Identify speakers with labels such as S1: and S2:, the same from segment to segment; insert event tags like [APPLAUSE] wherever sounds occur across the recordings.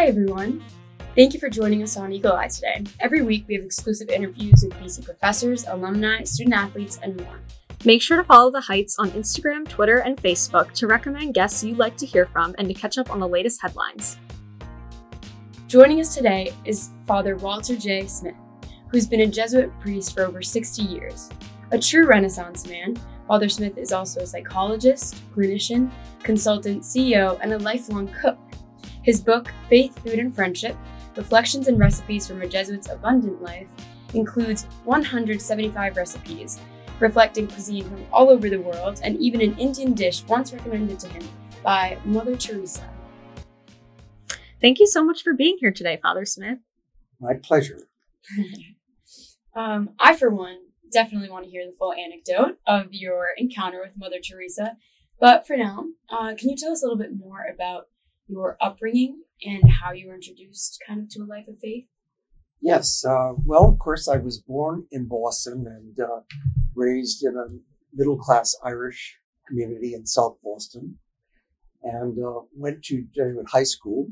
S1: Hi, everyone. Thank you for joining us on Eagle Eye today. Every week, we have exclusive interviews with BC professors, alumni, student athletes, and more.
S2: Make sure to follow the Heights on Instagram, Twitter, and Facebook to recommend guests you'd like to hear from and to catch up on the latest headlines.
S1: Joining us today is Father Walter J. Smith, who's been a Jesuit priest for over 60 years. A true Renaissance man, Father Smith is also a psychologist, clinician, consultant, CEO, and a lifelong cook. His book, Faith, Food, and Friendship Reflections and Recipes from a Jesuit's Abundant Life, includes 175 recipes, reflecting cuisine from all over the world and even an Indian dish once recommended to him by Mother Teresa.
S2: Thank you so much for being here today, Father Smith.
S3: My pleasure. [LAUGHS]
S1: um, I, for one, definitely want to hear the full anecdote of your encounter with Mother Teresa. But for now, uh, can you tell us a little bit more about your upbringing and how you were introduced kind of to a life of faith?
S3: Yes. Uh, well, of course, I was born in Boston and uh, raised in a middle class Irish community in South Boston and uh, went to Jesuit high school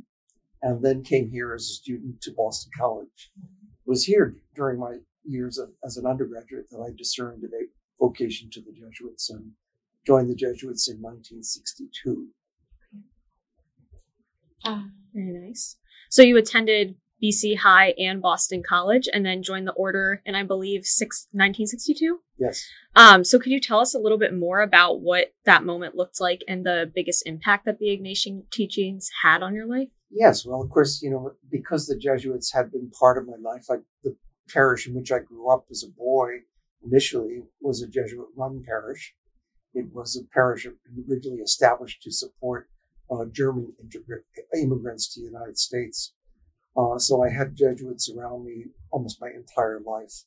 S3: and then came here as a student to Boston College. It was here during my years of, as an undergraduate that I discerned a vocation to the Jesuits and joined the Jesuits in 1962.
S2: Ah, very nice. So you attended BC High and Boston College and then joined the order in, I believe, six, 1962?
S3: Yes.
S2: Um, so could you tell us a little bit more about what that moment looked like and the biggest impact that the Ignatian teachings had on your life?
S3: Yes. Well, of course, you know, because the Jesuits had been part of my life, I, the parish in which I grew up as a boy initially was a Jesuit run parish. It was a parish originally established to support uh, German immigrants to the United States. Uh, so I had Jesuits around me almost my entire life.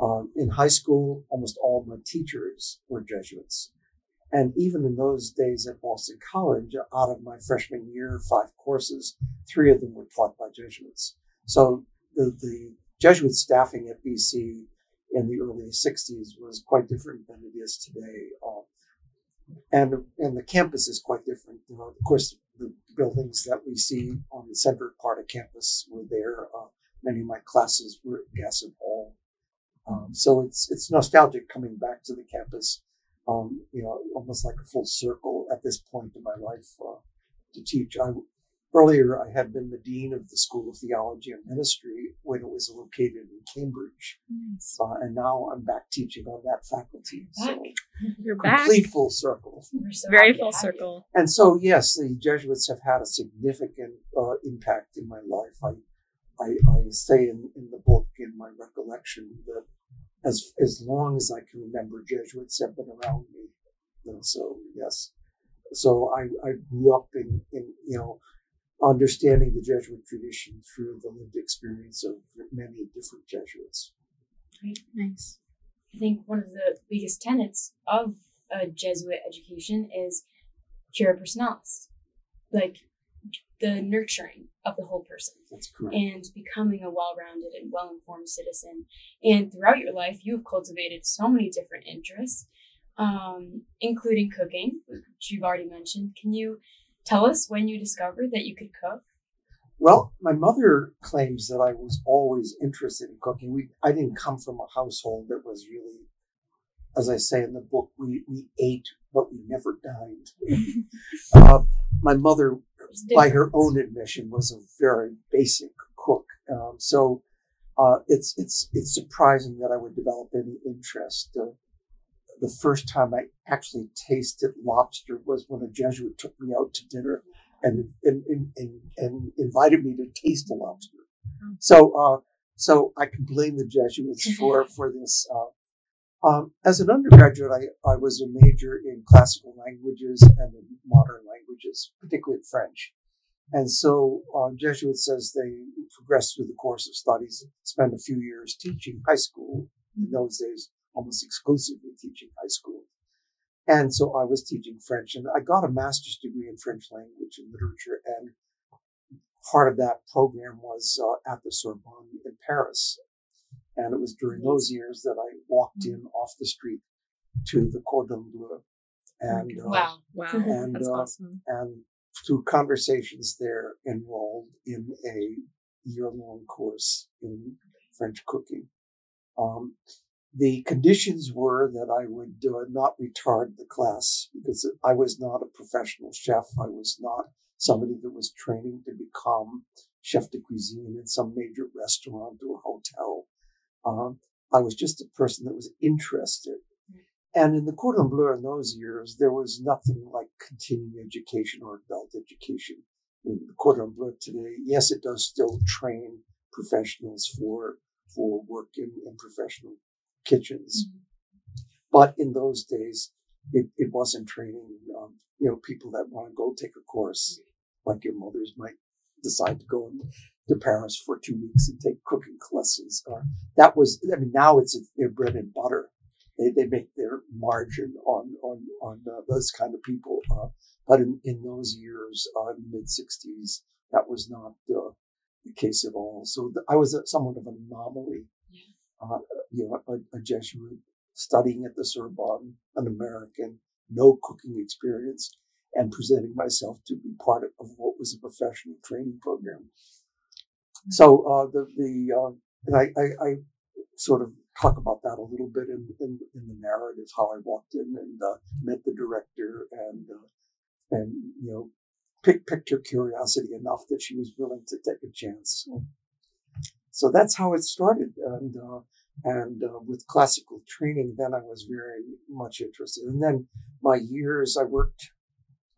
S3: Um, in high school, almost all my teachers were Jesuits. And even in those days at Boston College, out of my freshman year, five courses, three of them were taught by Jesuits. So the, the Jesuit staffing at BC in the early 60s was quite different than it is today. Um, and, and the campus is quite different. Uh, of course, the buildings that we see on the center part of campus were there. Uh, many of my classes were at Gasson Hall. Um, so it's it's nostalgic coming back to the campus. Um, you know, almost like a full circle at this point in my life uh, to teach. I Earlier, I had been the dean of the School of Theology and Ministry when it was located in Cambridge, nice. uh, and now I'm back teaching on that faculty.
S2: Back. So You're
S3: complete
S2: back.
S3: full circle.
S2: So Very full circle.
S3: And so, yes, the Jesuits have had a significant uh, impact in my life. I, I, I say in, in the book, in my recollection, that as as long as I can remember, Jesuits have been around me. And so, yes. So I, I grew up in, in you know understanding the Jesuit tradition through the lived experience of many different Jesuits.
S1: Right, nice. I think one of the biggest tenets of a Jesuit education is cura personalis, like the nurturing of the whole person.
S3: That's correct.
S1: And becoming a well-rounded and well-informed citizen. And throughout your life, you have cultivated so many different interests, um, including cooking, which you've already mentioned. Can you Tell us when you discovered that you could cook.
S3: Well, my mother claims that I was always interested in cooking. We, I didn't come from a household that was really, as I say in the book, we, we ate, but we never dined. [LAUGHS] uh, my mother, by her own admission, was a very basic cook. Um, so uh, it's it's it's surprising that I would develop any interest. Uh, the first time I actually tasted lobster was when a Jesuit took me out to dinner and and, and, and invited me to taste the lobster. So uh, so I can blame the Jesuits for [LAUGHS] for this. Uh, um, as an undergraduate, I, I was a major in classical languages and in modern languages, particularly French. And so uh, Jesuits, as they progress through the course of studies, spend a few years teaching high school. In those days, almost exclusively teaching high school. And so I was teaching French and I got a master's degree in French language and literature. And part of that program was uh, at the Sorbonne in Paris. And it was during those years that I walked in off the street to the Cordon Bleu. And,
S2: uh, wow, wow, [LAUGHS]
S3: and,
S2: that's
S3: uh,
S2: awesome.
S3: And through conversations there, enrolled in a year long course in French cooking. Um, the conditions were that I would uh, not retard the class because I was not a professional chef. I was not somebody that was training to become chef de cuisine in some major restaurant or hotel. Um, I was just a person that was interested. And in the Cordon Bleu in those years, there was nothing like continuing education or adult education. In the Cordon Bleu today, yes, it does still train professionals for for work in, in professional kitchens. Mm-hmm. But in those days, it, it wasn't training, um, you know, people that want to go take a course, like your mothers might decide to go to Paris for two weeks and take cooking classes. Or that was, I mean, now it's their bread and butter. They, they make their margin on on on uh, those kind of people. Uh, but in, in those years, uh, mid '60s, that was not uh, the case at all. So th- I was a, somewhat of an anomaly. Uh, you know, a, a, Jesuit studying at the Sorbonne, an American, no cooking experience, and presenting myself to be part of what was a professional training program. So uh, the the uh, and I, I, I, sort of talk about that a little bit in in, in the narrative how I walked in and uh, met the director and uh, and you know pick, picked her curiosity enough that she was willing to take a chance. So that's how it started. And, uh, and uh, with classical training, then I was very much interested. And then my years, I worked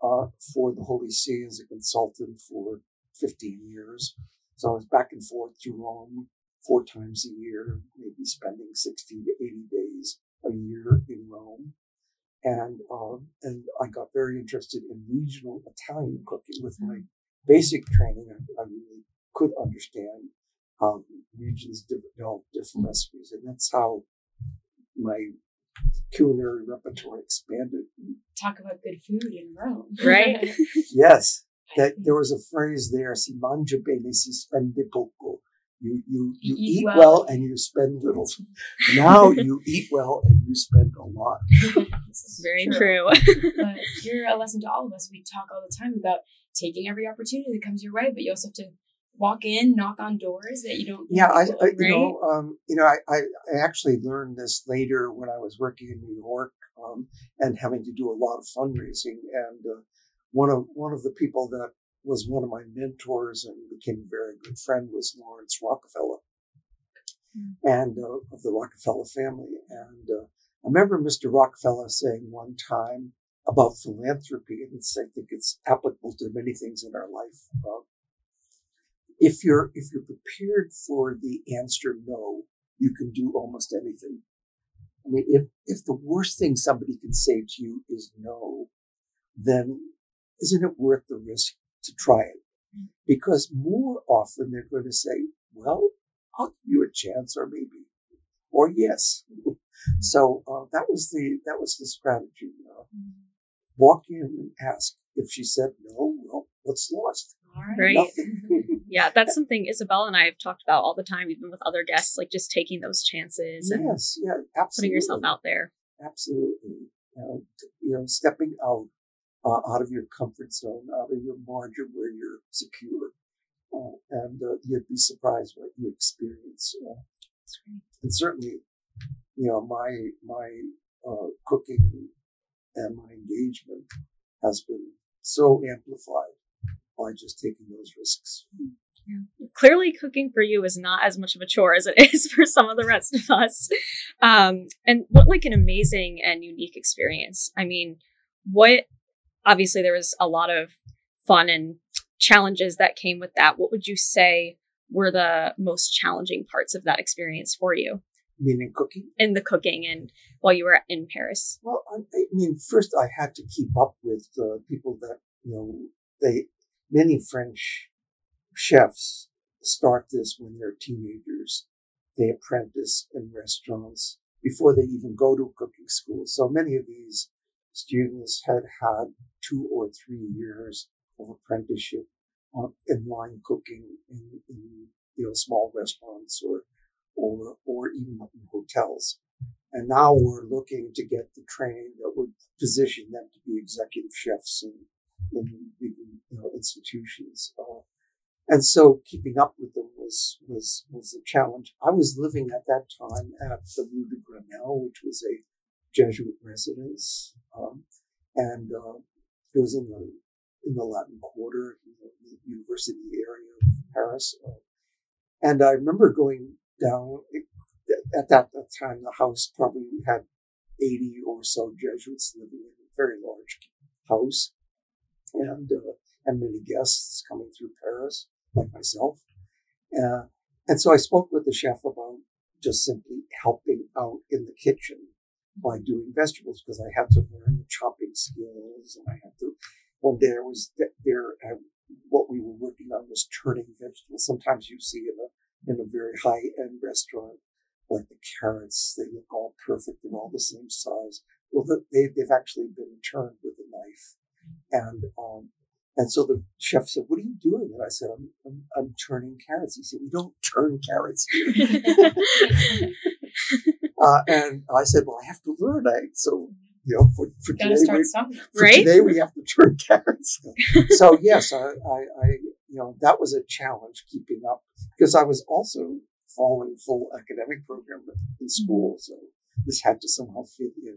S3: uh, for the Holy See as a consultant for 15 years. So I was back and forth to Rome four times a year, maybe spending 60 to 80 days a year in Rome and um, and I got very interested in regional Italian cooking with my basic training. I, I really could understand how regions develop different recipes, and that's how my culinary repertoire expanded.
S1: Talk about good food in Rome, [LAUGHS]
S2: right? [LAUGHS]
S3: yes, that there was a phrase there: "Si mangia bene, si spende poco." You you you, eat, eat well. well. and you spend little. now [LAUGHS] you eat well and you spend a lot.
S2: this is very true.
S1: true. but you're a lesson to all of us. We talk all the time about taking every opportunity that comes your way, but you also have to walk in, knock on doors that you don't.
S3: Yeah, I, I right? you know, um, you know, I, I, I actually learned this later when I was working in New York um, and having to do a lot of fundraising. And uh, one of one of the people that was one of my mentors and became a very good friend was Laurance Rockefeller mm. and uh, of the Rockefeller family. And uh, I remember Mr. Rockefeller saying one time about philanthropy, and I think it's applicable to many things in our life. Uh, if you're if you're prepared for the answer no, you can do almost anything. I mean, if if the worst thing somebody can say to you is no, then isn't it worth the risk to try it because more often they're going to say, well, I'll give you a chance or maybe, or yes. [LAUGHS] so uh, that was the, that was the strategy. Uh, walk in and ask. If she said no, well, what's lost?
S2: Right. [LAUGHS] yeah, that's something Isabel and I have talked about all the time, even with other guests, like just taking those chances and
S3: yes, yeah, absolutely.
S2: putting yourself out there.
S3: Absolutely. You know, you know, stepping out uh, out of your comfort zone, out of your margin where you're secure. Uh, and uh, you'd be surprised what you experience. Uh, and certainly, you know, my my uh, cooking and my engagement has been so amplified by just taking those risks.
S2: Yeah. Clearly, cooking for you is not as much of a chore as it [LAUGHS] is for some of the rest of us. Um, and what like an amazing and unique experience. I mean, what obviously there was a lot of fun and challenges that came with that. What would you say were the most challenging parts of that experience for you?
S3: Meaning cooking?
S2: In the cooking and while you were in Paris.
S3: Well, I, I mean, first I had to keep up with the people that, you know, they, many French chefs start this when they're teenagers. They apprentice in restaurants before they even go to cooking school. So many of these students had had two or three years of apprenticeship um, in line cooking in, in, you know small restaurants or or or even in hotels. And now we're looking to get the training that would position them to be executive chefs in in, in, you know institutions. Uh, and so keeping up with them was was was a challenge. I was living at that time at the Rue de Grenelle, which was a Jesuit residence, um, and uh, it was in the in the Latin Quarter, the university area of Paris. Uh, and I remember going down at that, that time. The house probably had eighty or so Jesuits living in a very large house, and uh, and many guests coming through Paris like myself. Uh, and so I spoke with the chef about just simply helping out in the kitchen by doing vegetables because I had to learn the chopping skills and I had to. One day I was there. Uh, what we were working on was turning vegetables. Sometimes you see in a in a very high end restaurant, like the carrots, they look all perfect and all the same size. Well, they they've actually been turned with and um, and so the chef said, "What are you doing?" And I said, "I'm I'm, I'm turning carrots." He said, "We don't turn carrots [LAUGHS] uh, and I said, "Well, I have to learn." I so you know for, for today, we, for
S2: right?
S3: today we have to [LAUGHS] turn carrots. [LAUGHS] so yes, I, I, I you know that was a challenge keeping up because I was also following full academic program in school, so this had to somehow fit in.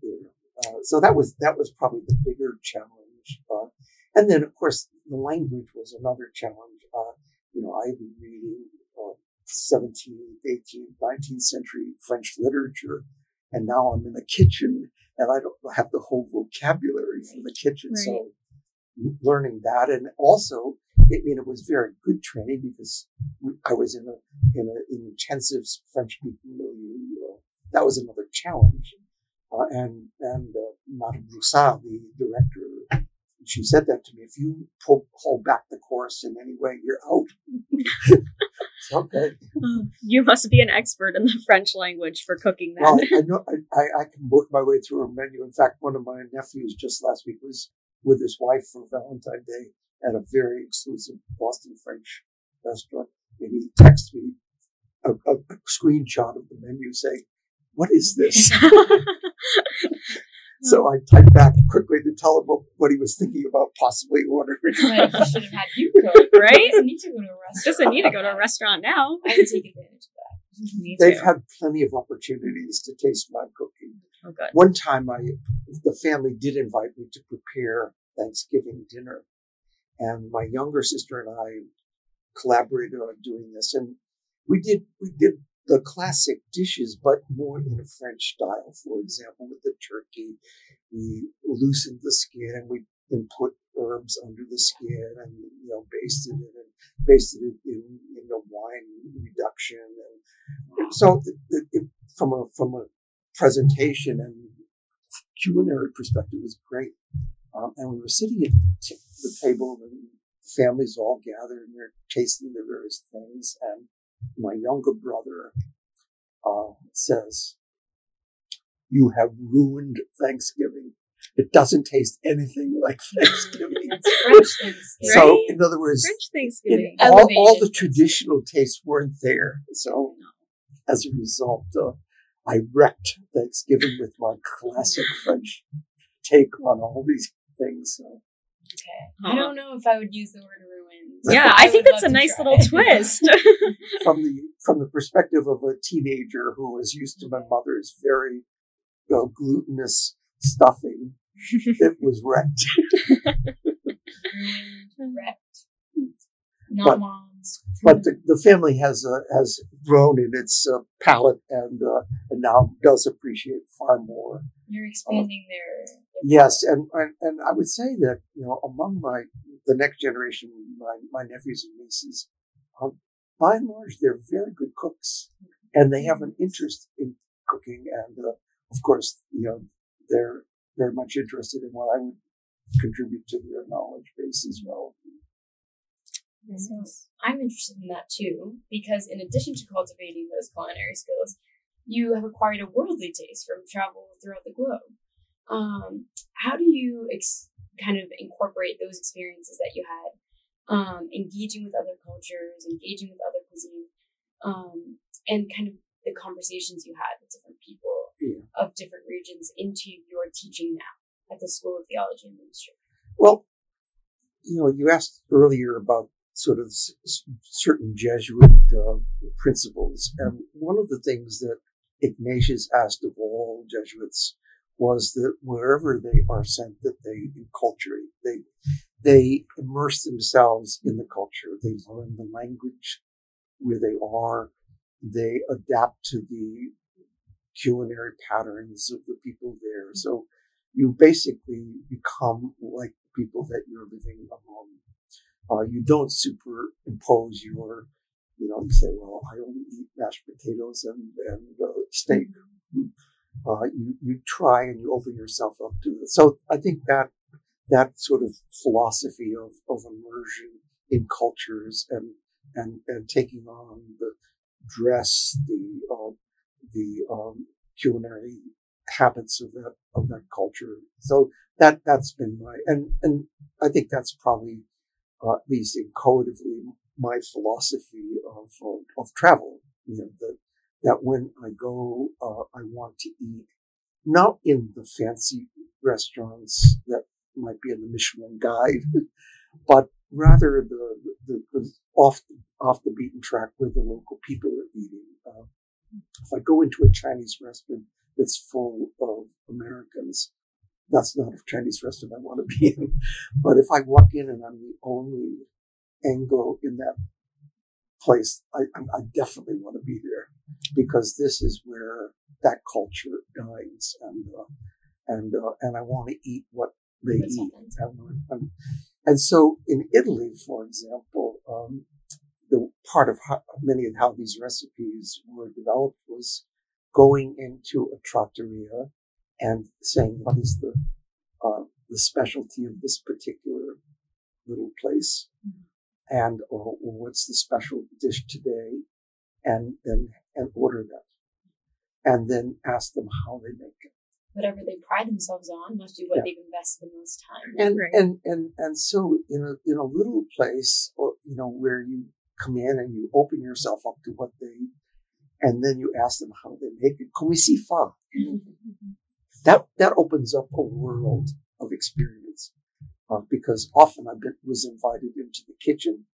S3: There. Uh, so that was that was probably the bigger challenge. Uh, and then, of course, the language was another challenge. Uh, you know, I've been reading uh, 17th, 18th, 19th century French literature, and now I'm in the kitchen and I don't have the whole vocabulary from the kitchen. Right. So learning that, and also, I mean, it was very good training because I was in a in an intensive French speaking milieu. Uh, that was another challenge. Uh, and and uh, Madame Brassart, the director she said that to me. If you pull, hold back the course in any way, you're out. [LAUGHS] okay.
S2: You must be an expert in the French language for cooking. Then.
S3: Well, I, know I, I can work my way through a menu. In fact, one of my nephews just last week was with his wife for Valentine's Day at a very exclusive Boston French restaurant, and he texted me a, a, a screenshot of the menu saying, "What is this?" [LAUGHS] So I typed back quickly to tell him what, what he was thinking about possibly ordering.
S1: Like, he should have had you cook, [LAUGHS]
S2: right?
S1: Doesn't need to go to a restaurant.
S2: Doesn't need to go to a restaurant now.
S1: I would take advantage of that. [LAUGHS]
S2: Me
S3: They've
S2: too.
S3: had plenty of opportunities to taste my cooking.
S2: Oh, good.
S3: One time, I the family did invite me to prepare Thanksgiving dinner, and my younger sister and I collaborated on doing this, and we did we did the classic dishes, but more in a French style. For example, with the turkey, we loosened the skin and we and put herbs under the skin and you know basted it and basted it in in the wine reduction and so it, it, it, from a from a presentation and culinary perspective was great. Um, and we were sitting at the table and families all gathered and they're tasting the various things and my younger brother uh, says, "You have ruined Thanksgiving. It doesn't taste anything like [LAUGHS] Thanksgiving."
S1: French Thanksgiving.
S3: So, in other words,
S2: French Thanksgiving.
S3: all, all the traditional tastes weren't there. So, as a result, uh, I wrecked Thanksgiving with my classic French take on all these things. So.
S1: Okay. I don't know if I would use the word.
S2: Yeah,
S1: I [LAUGHS]
S2: I think
S1: would
S2: that's a nice
S1: try.
S2: little twist. [LAUGHS]
S3: from the from the perspective of a teenager who was used to my mother's very uh, glutinous stuffing, it was wrecked.
S1: Ruined, wrecked. Not
S3: But-
S1: moms.
S3: But the, the family has uh, has grown in its uh, palate and uh, and now does appreciate far more.
S1: You're expanding their, their
S3: Yes, and, and and I would say that you know among my the next generation, my my nephews and nieces, um, by and large, they're very good cooks, and they have an interest in cooking, and uh, of course, you know, they're very much interested in what I would contribute to their knowledge base as well.
S1: So I'm interested in that too, because in addition to cultivating those culinary skills, you have acquired a worldly taste from travel throughout the globe. Um, how do you ex- kind of incorporate those experiences that you had, um, engaging with other cultures, engaging with other cuisine, um, and kind of the conversations you had with different people
S3: Yeah.
S1: of different regions into your teaching now at the School of Theology and Ministry?
S3: Well, you know, you asked earlier about sort of s- certain Jesuit uh, principles, and one of the things that Ignatius asked of all Jesuits was that wherever they are sent, that they enculturate, they they immerse themselves in the culture, they learn the language where they are, they adapt to the culinary patterns of the people there. So you basically become like the people that you're living among. Uh, you don't superimpose your, you know, you say, well, I only eat mashed potatoes and, and uh, steak. Uh, you, you try and you open yourself up to it. So I think that, that sort of philosophy of, of immersion in cultures and, and, and taking on the dress, the, uh, the, um, culinary habits of that, of that culture. So that, that's been my, and, and I think that's probably, uh, at least intuitively my philosophy of, of, of travel. You know, that, that when I go, uh, I want to eat not in the fancy restaurants that might be in the Michelin guide, [LAUGHS] but rather the, the, the off, off the beaten track where the local people are eating. Uh, if I go into a Chinese restaurant that's full of Americans, that's not a Chinese restaurant I want to be in. [LAUGHS] But if I walk in and I'm the only Anglo in that place, I, I definitely want to be there because this is where that culture dines, and uh, and uh, and I want to eat what they
S1: That's
S3: eat. And, and, and so in Italy, for example, um, the part of how, many of how these recipes were developed was going into a trattoria and saying what is the uh, the specialty of this particular little place, and or, or what's the special dish today, and and and order that, and then ask them how they make it.
S1: Whatever they pride themselves on must be what
S3: Yeah.
S1: they've invested the most time. in.
S3: and
S2: Right.
S3: and and and so in a in a little place or you know where you come in and you open yourself up to what they and then you ask them how they make it come si fa that that opens up a world of experience uh, because often I been, was invited into the kitchen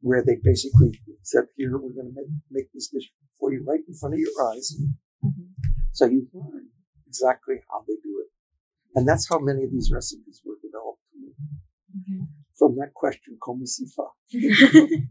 S3: where they basically said here we're going to make, make this dish for you right in front of your eyes so you learn exactly how they do it and that's how many of these recipes were developed from that question, come si [LAUGHS]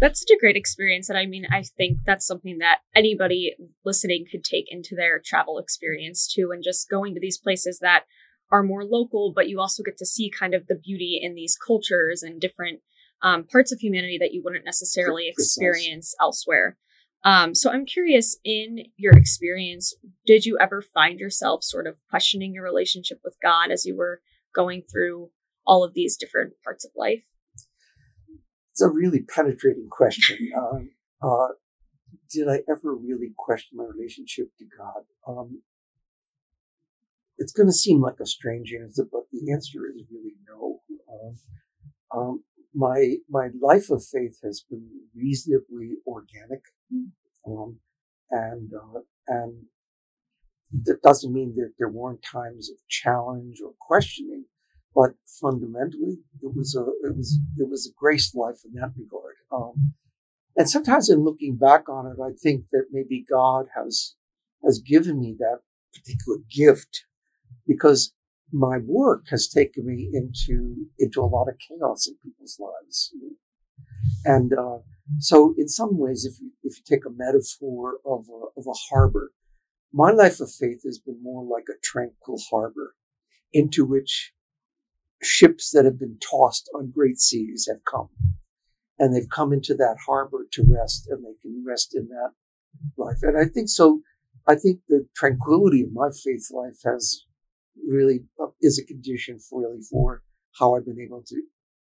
S2: that's such a great experience. And I mean, I think that's something that anybody listening could take into their travel experience too. And just going to these places that are more local, but you also get to see kind of the beauty in these cultures and different um, parts of humanity that you wouldn't necessarily experience elsewhere. Um, so I'm curious, in your experience, did you ever find yourself sort of questioning your relationship with God as you were going through all of these different parts of life?
S3: It's a really penetrating question. [LAUGHS] um, uh, did I ever really question my relationship to God? Um, it's going to seem like a strange answer, but the answer is really no. Um, um, my my life of faith has been reasonably organic, um, and uh, and that doesn't mean that there weren't times of challenge or questioning, but fundamentally it was a it was it was a grace life in that regard. Um, and sometimes in looking back on it, I think that maybe God has has given me that particular gift because my work has taken me into into a lot of chaos in people's lives, and uh, so in some ways, if you if you take a metaphor of a, of a harbor, my life of faith has been more like a tranquil harbor into which ships that have been tossed on great seas have come. And they've come into that harbor to rest and they can rest in that life. And I think so. I think the tranquility of my faith life has really uh, is a condition for really for how I've been able to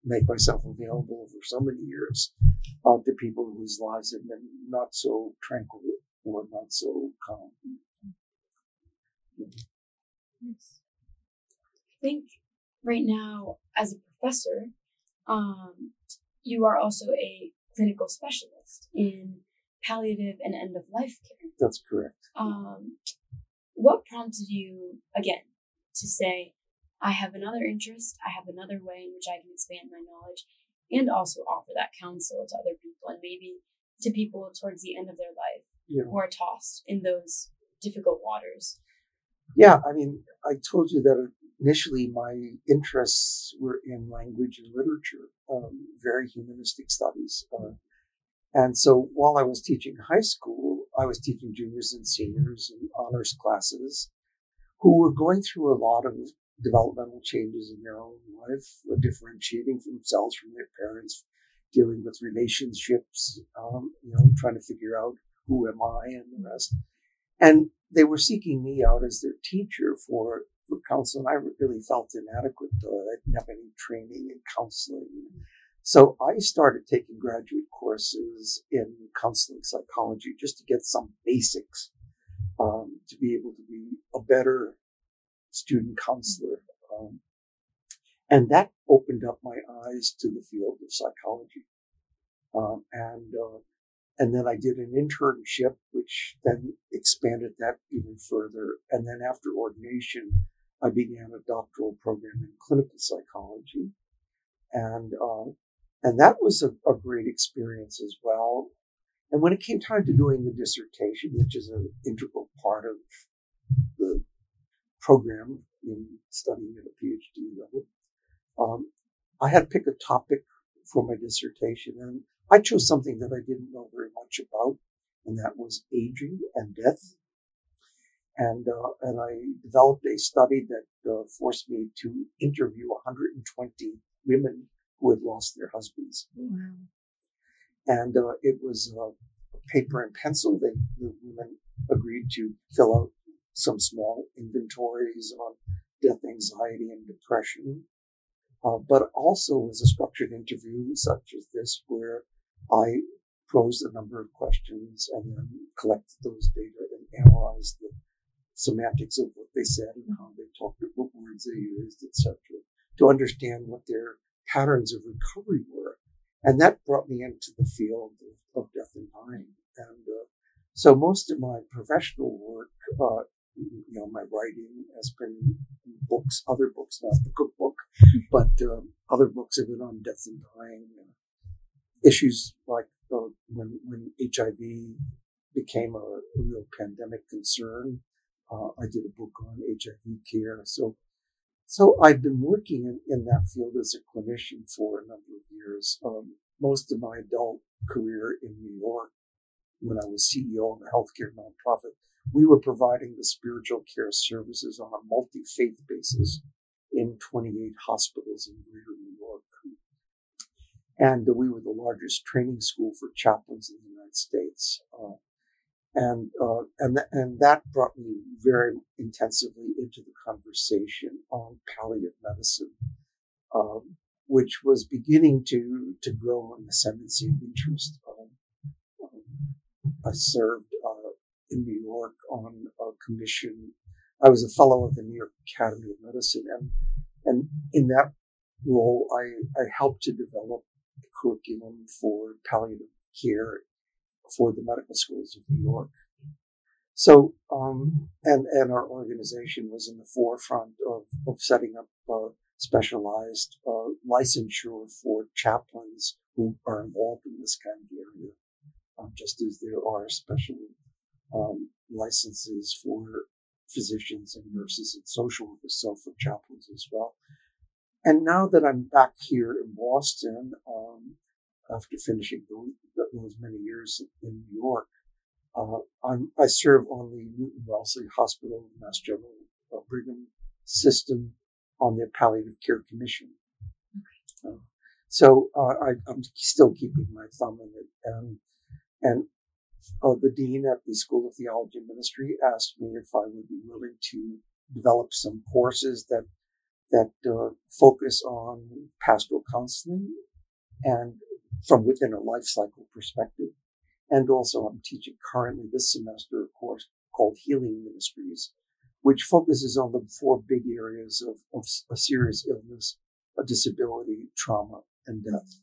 S3: make myself available for so many years uh, to people whose lives have been not so tranquil or not so calm.
S1: I think right now, as a professor, um, you are also a clinical specialist in palliative and end of life care.
S3: That's correct.
S1: Um, what prompted you, again, to say, I have another interest, I have another way in which I can expand my knowledge and also offer that counsel to other people and maybe to people towards the end of their life
S3: Yeah.
S1: who are tossed in those difficult waters.
S3: Yeah, I mean, I told you that initially my interests were in language and literature, um, very humanistic studies. Uh, and so while I was teaching high school, I was teaching juniors and seniors and honors classes who were going through a lot of developmental changes in their own life, uh, differentiating themselves from their parents, dealing with relationships, um, you know, trying to figure out who am I and the rest. And they were seeking me out as their teacher for, for counseling. I really felt inadequate. Though. I didn't have any training in counseling. So I started taking graduate courses in counseling psychology just to get some basics um, to be able to be a better student counselor. Um, and that opened up my eyes to the field of psychology. Um, and uh, and then I did an internship, which then expanded that even further. And then after ordination, I began a doctoral program in clinical psychology, and uh, and that was a, a great experience as well. And when it came time to doing the dissertation, which is an integral part of the program in studying at a PhD level, um, I had to pick a topic for my dissertation, and I chose something that I didn't know very much about, and that was aging and death. And uh, and I developed a study that uh, forced me to interview 120 women who had lost their husbands.
S2: Wow.
S3: And uh, it was uh, paper and pencil. They, the women agreed to fill out some small inventories on death anxiety and depression. Uh, but also was a structured interview such as this where I posed a number of questions and then collected those data and analyzed the semantics of what they said and how they talked, what words they used, etc., to understand what their patterns of recovery were. And that brought me into the field of, of death and dying. And uh, so most of my professional work, uh, you know, my writing has been books, other books, not the cookbook, but um, other books have been on death and dying. Uh, issues like uh, when when HIV became a, a real pandemic concern, uh, I did a book on HIV care. So, so I've been working in, in that field as a clinician for a number of years. Um, most of my adult career in New York, when I was CEO of a healthcare nonprofit, we were providing the spiritual care services on a multi-faith basis in 28 hospitals in Greater New York. And we were the largest training school for chaplains in the United States. Uh, and uh, and th- and that brought me very intensively into the conversation on palliative medicine, um, which was beginning to to grow an ascendancy of interest. Um, um, I served uh, in New York on a commission. I was a fellow of the New York Academy of Medicine, and and in that role, I I helped to develop the curriculum for palliative care for the medical schools of New York. So, um, and, and our organization was in the forefront of, of setting up uh, specialized uh, licensure for chaplains who are involved in this kind of area, um, just as there are special um, licenses for physicians and nurses and social workers, so for chaplains as well. And now that I'm back here in Boston, um, after finishing those, those many years in New York. Uh, i serve on the Newton Wellesley Hospital, Mass General uh, Brigham system on the Palliative Care Commission. Uh, so uh, I, am still keeping my thumb in it. And, and uh, the dean at the School of Theology and Ministry asked me if I would be willing to develop some courses that that uh, focus on pastoral counseling and from within a life cycle perspective. And also I'm teaching currently this semester a course called Healing Ministries, which focuses on the four big areas of, of a serious illness, a disability, trauma, and death.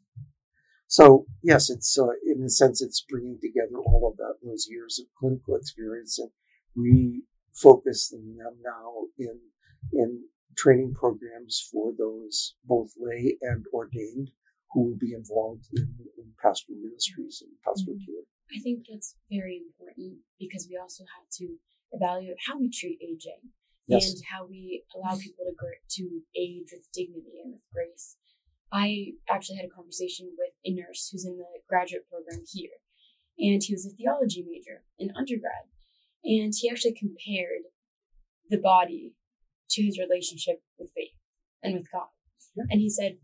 S3: So yes, it's uh, in a sense it's bringing together all of that those years of clinical experience and refocusing them now in in training programs for those both lay and ordained who will be involved in, in pastoral ministries and pastoral care.
S1: I think that's very important because we also have to evaluate how we treat aging
S3: Yes.
S1: and how we allow people to to age with dignity and with grace. I actually had a conversation with a nurse who's in the graduate program here, and he was a theology major in undergrad, and he actually compared the body to his relationship with faith and with God. And he said,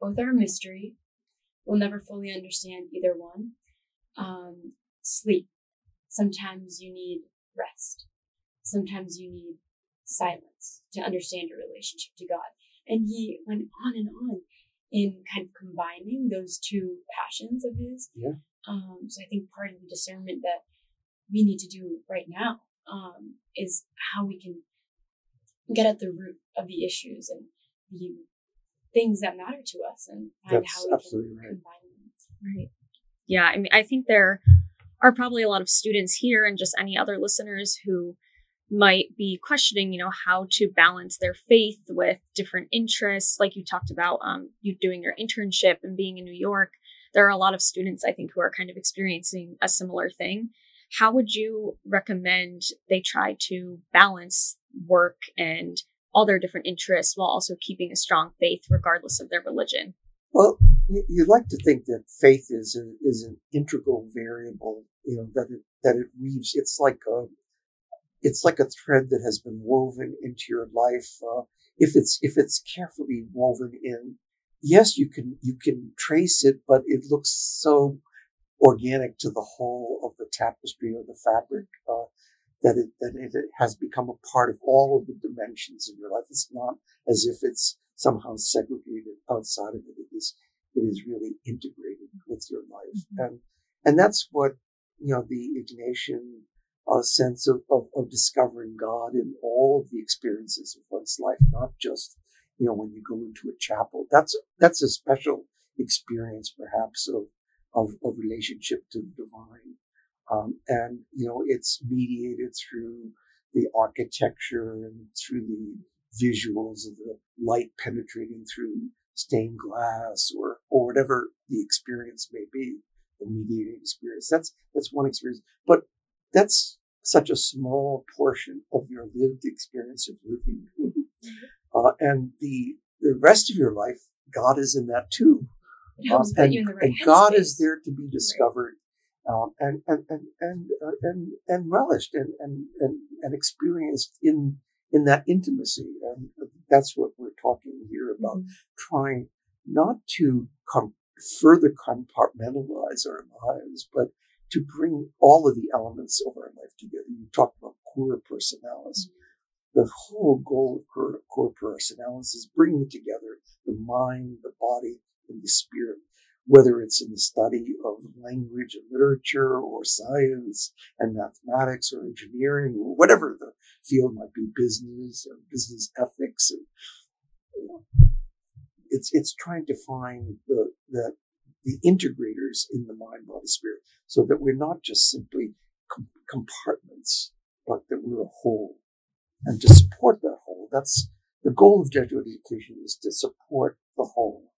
S1: both are a mystery. We'll never fully understand either one. Um, sleep. Sometimes you need rest. Sometimes you need silence to understand your relationship to God. And he went on and on in kind of combining those two passions of his.
S3: Yeah.
S1: Um, so I think part of the discernment that we need to do right now um, is how we can get at the root of the issues and the things that matter to us and find
S3: That's
S1: how we can
S3: right.
S1: combine them.
S2: Right. Yeah. I mean, I think there are probably a lot of students here and just any other listeners who might be questioning, you know, how to balance their faith with different interests. Like you talked about, um, you doing your internship and being in New York. There are a lot of students, I think, who are kind of experiencing a similar thing. How would you recommend they try to balance work and all their different interests while also keeping a strong faith, regardless of their religion?
S3: Well, you'd like to think that faith is a, is an integral variable. You know that it that it weaves. It's like a it's like a thread that has been woven into your life. Uh, if it's if it's carefully woven in, yes, you can you can trace it, but it looks so organic to the whole of the tapestry or the fabric uh, that it that it has become a part of all of the dimensions of your life. It's not as if it's somehow segregated outside of it. It is it is really integrated with your life, and and that's what you know the Ignatian uh, sense of, of of discovering God in all of the experiences of one's life, not just you know when you go into a chapel. That's that's a special experience, perhaps of of, of relationship to the divine, um, and you know it's mediated through the architecture and through the visuals of the light penetrating through stained glass or or whatever the experience may be, the mediating experience. That's that's one experience, but that's such a small portion of your lived experience of living, uh, and the the rest of your life, God is in that too. Um, and,
S1: you in the right
S3: and God
S1: headspace.
S3: is there to be discovered um, and and and and uh, and, and relished and, and and and experienced in in that intimacy. And that's what we're talking here about:
S1: Mhm.
S3: trying not to com- further compartmentalize our lives, but to bring all of the elements of our life together. You talked about cura personalis. The whole goal of core, cura personalis is bringing together the mind, the body, and the spirit whether it's in the study of language and literature or science and mathematics or engineering or whatever the field might be, business or business ethics. And, you know, it's, it's trying to find the, the, the integrators in the mind, body, spirit so that we're not just simply com- compartments, but that we're a whole. And to support that whole, that's the goal of Jesuit education is to support the whole.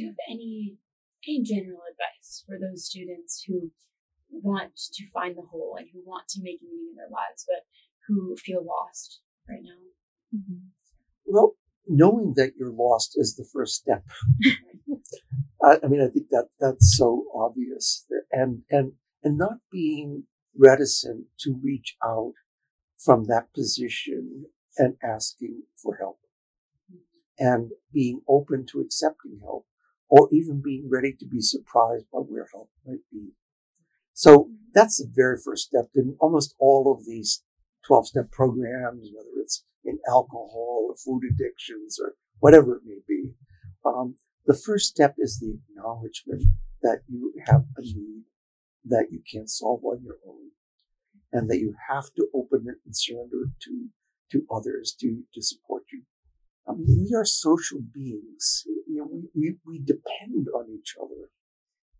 S1: Do you have any any general advice for those students who want to find the whole and who want to make meaning in their lives but who feel lost right now? Mm-hmm.
S3: Well, knowing that you're lost is the first step. [LAUGHS] I, I mean, I think that that's so obvious, and and and not being reticent to reach out from that position and asking for help, mm-hmm. and being open to accepting help, or even being ready to be surprised by where help might be. So that's the very first step in almost all of these 12 step programs, whether it's in alcohol or food addictions or whatever it may be. Um, the first step is the acknowledgement that you have a need that you can't solve on your own and that you have to open it and surrender it to, to others to, to support you. I mean, we are social beings. You know, we, we, we depend on each other.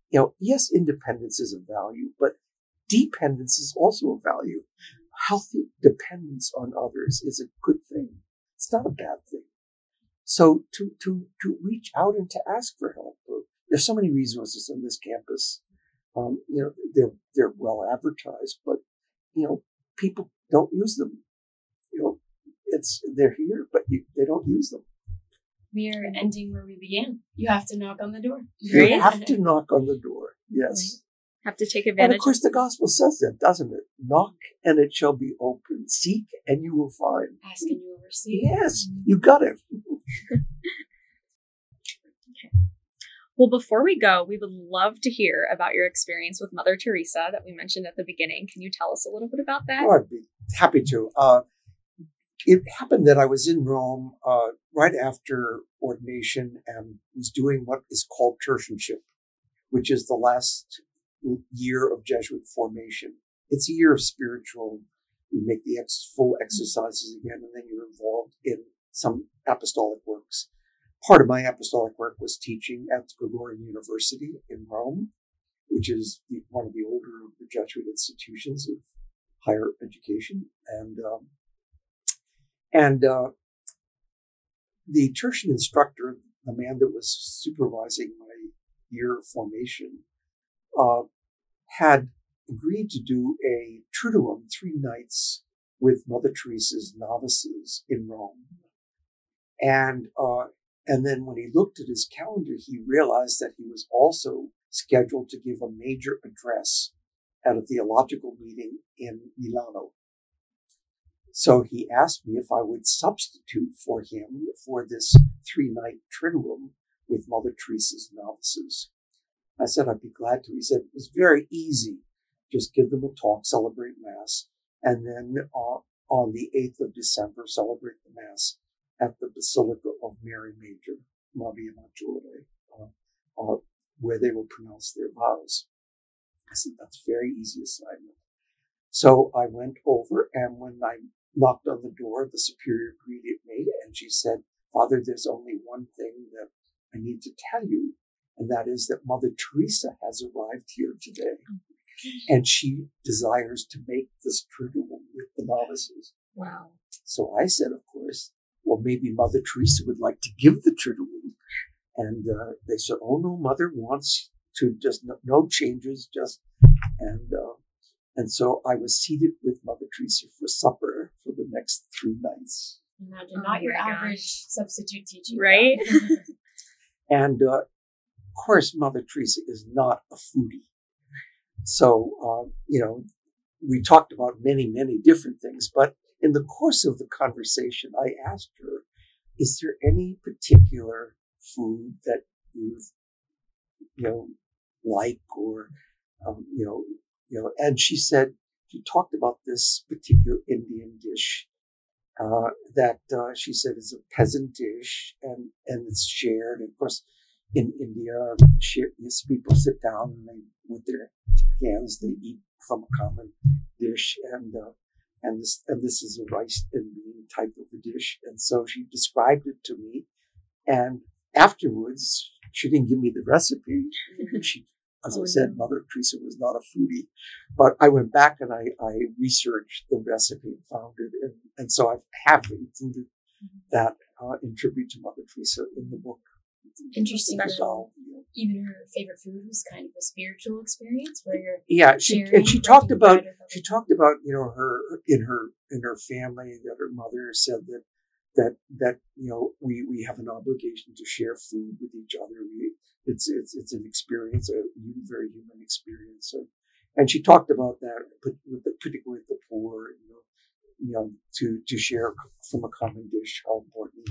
S3: You know, yes, independence is a value, but dependence is also a value. healthy dependence on others is a good thing. It's not a bad thing. So to, to, to reach out and to ask for help. There's so many resources on this campus. Um, you know, they're, they're well advertised, but, you know, people don't use them. You know, it's, they're here, but you, they don't use them.
S1: We are ending where we began. You have to knock on the door.
S3: You have to knock on the door. Yes.
S2: Have to take advantage.
S3: And
S2: advantage.
S3: of course, the gospel says that, doesn't it? Knock and it shall be open. Seek and you will find.
S1: Ask and you will receive.
S3: Yes, you got it. [LAUGHS]
S2: Well, before we go, we would love to hear about your experience with Mother Teresa that we mentioned at the beginning. Can you tell us a little bit about that?
S3: Oh, I'd be happy to. Uh, it happened that I was in Rome uh, right after ordination and was doing what is called tertianship, which is the last year of Jesuit formation. It's a year of spiritual. You make the ex- full exercises again, and then you're involved in some apostolic works. Part of my apostolic work was teaching at Gregorian University in Rome, which is the, one of the older Jesuit institutions of higher education. And um, and uh, the tertian instructor, the man that was supervising my year of formation, uh, had agreed to do a triduum three nights with Mother Teresa's novices in Rome. And uh, and then when he looked at his calendar, he realized that he was also scheduled to give a major address at a theological meeting in Milano. So he asked me if I would substitute for him for this three night triduum with Mother Teresa's novices. I said I'd be glad to. He said it was very easy. Just give them a talk, celebrate Mass, and then uh, on the 8th of December, celebrate the Mass at the Basilica of Mary Major, Maria Maggiore, uh, uh, where they will pronounce their vows. I said, that's very easy assignment. So I went over and when I knocked on the door, the superior greeted me and she said, Father, there's only one thing that I need to tell you, and that is that Mother Teresa has arrived here today. And she desires to make this triduum with the novices.
S2: Wow.
S3: So I said, of course, well, maybe Mother Teresa would like to give the triduum. And uh, they said, oh no, Mother wants to just no, no changes, just and uh, and so I was seated with Mother Teresa for supper the next three nights.
S1: Imagine
S2: Oh
S1: not your
S2: my gosh.
S1: average substitute teaching.
S2: Right? [LAUGHS]
S3: And uh, of course, Mother Teresa is not a foodie. So, uh, you know, we talked about many, many different things, but in the course of the conversation, I asked her, is there any particular food that you, you know, like or, um, you know, you know, and she said, she talked about this particular Indian dish uh, that uh, she said is a peasant dish and, and it's shared. And of course, in India, yes, people sit down and they, with their hands, they eat from a common dish. And, uh, and this, and this is a rice and bean type of a dish. And so she described it to me. And afterwards, she didn't give me the recipe. She, as
S2: Oh,
S3: I said. Mother Teresa was not a foodie, but I went back and I, I researched the recipe and found it. And, and so I have included that uh, in tribute to Mother Teresa in the book.
S1: Interesting.
S3: You.
S1: Even her favorite food was kind of a spiritual experience where you're
S3: Yeah, she and she talked about
S1: bread with other
S3: she talked about you know her in her in her family that her mother said that that that you know we we have an obligation to share food with each other. We, it's it's it's an experience, a very human experience, and, and she talked about that, but with the, particularly with the poor, you know, you know, to to share from a common dish, how important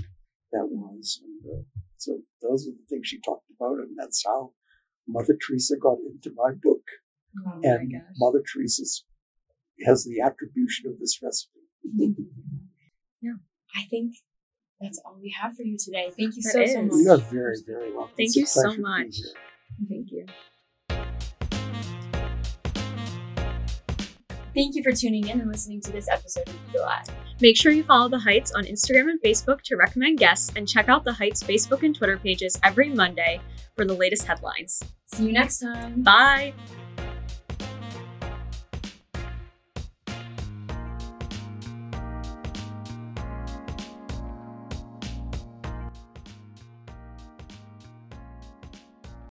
S3: that was. And uh, so those are the things she talked about, and that's how Mother Teresa got into my book
S2: Oh my
S3: and
S2: gosh.
S3: Mother Teresa has the attribution of this recipe. [LAUGHS]
S1: I think that's all we have for you today. Thank you
S2: That
S1: so, so much.
S3: You are very, very welcome.
S2: Thank
S3: It's
S2: you so
S3: pleasure to be
S2: much. Thank you.
S1: Thank you for tuning in and listening to this episode of Be Alive.
S2: Make sure you follow The Heights on Instagram and Facebook to recommend guests and check out The Heights Facebook and Twitter pages every Monday for the latest headlines.
S1: See you next time.
S2: Bye.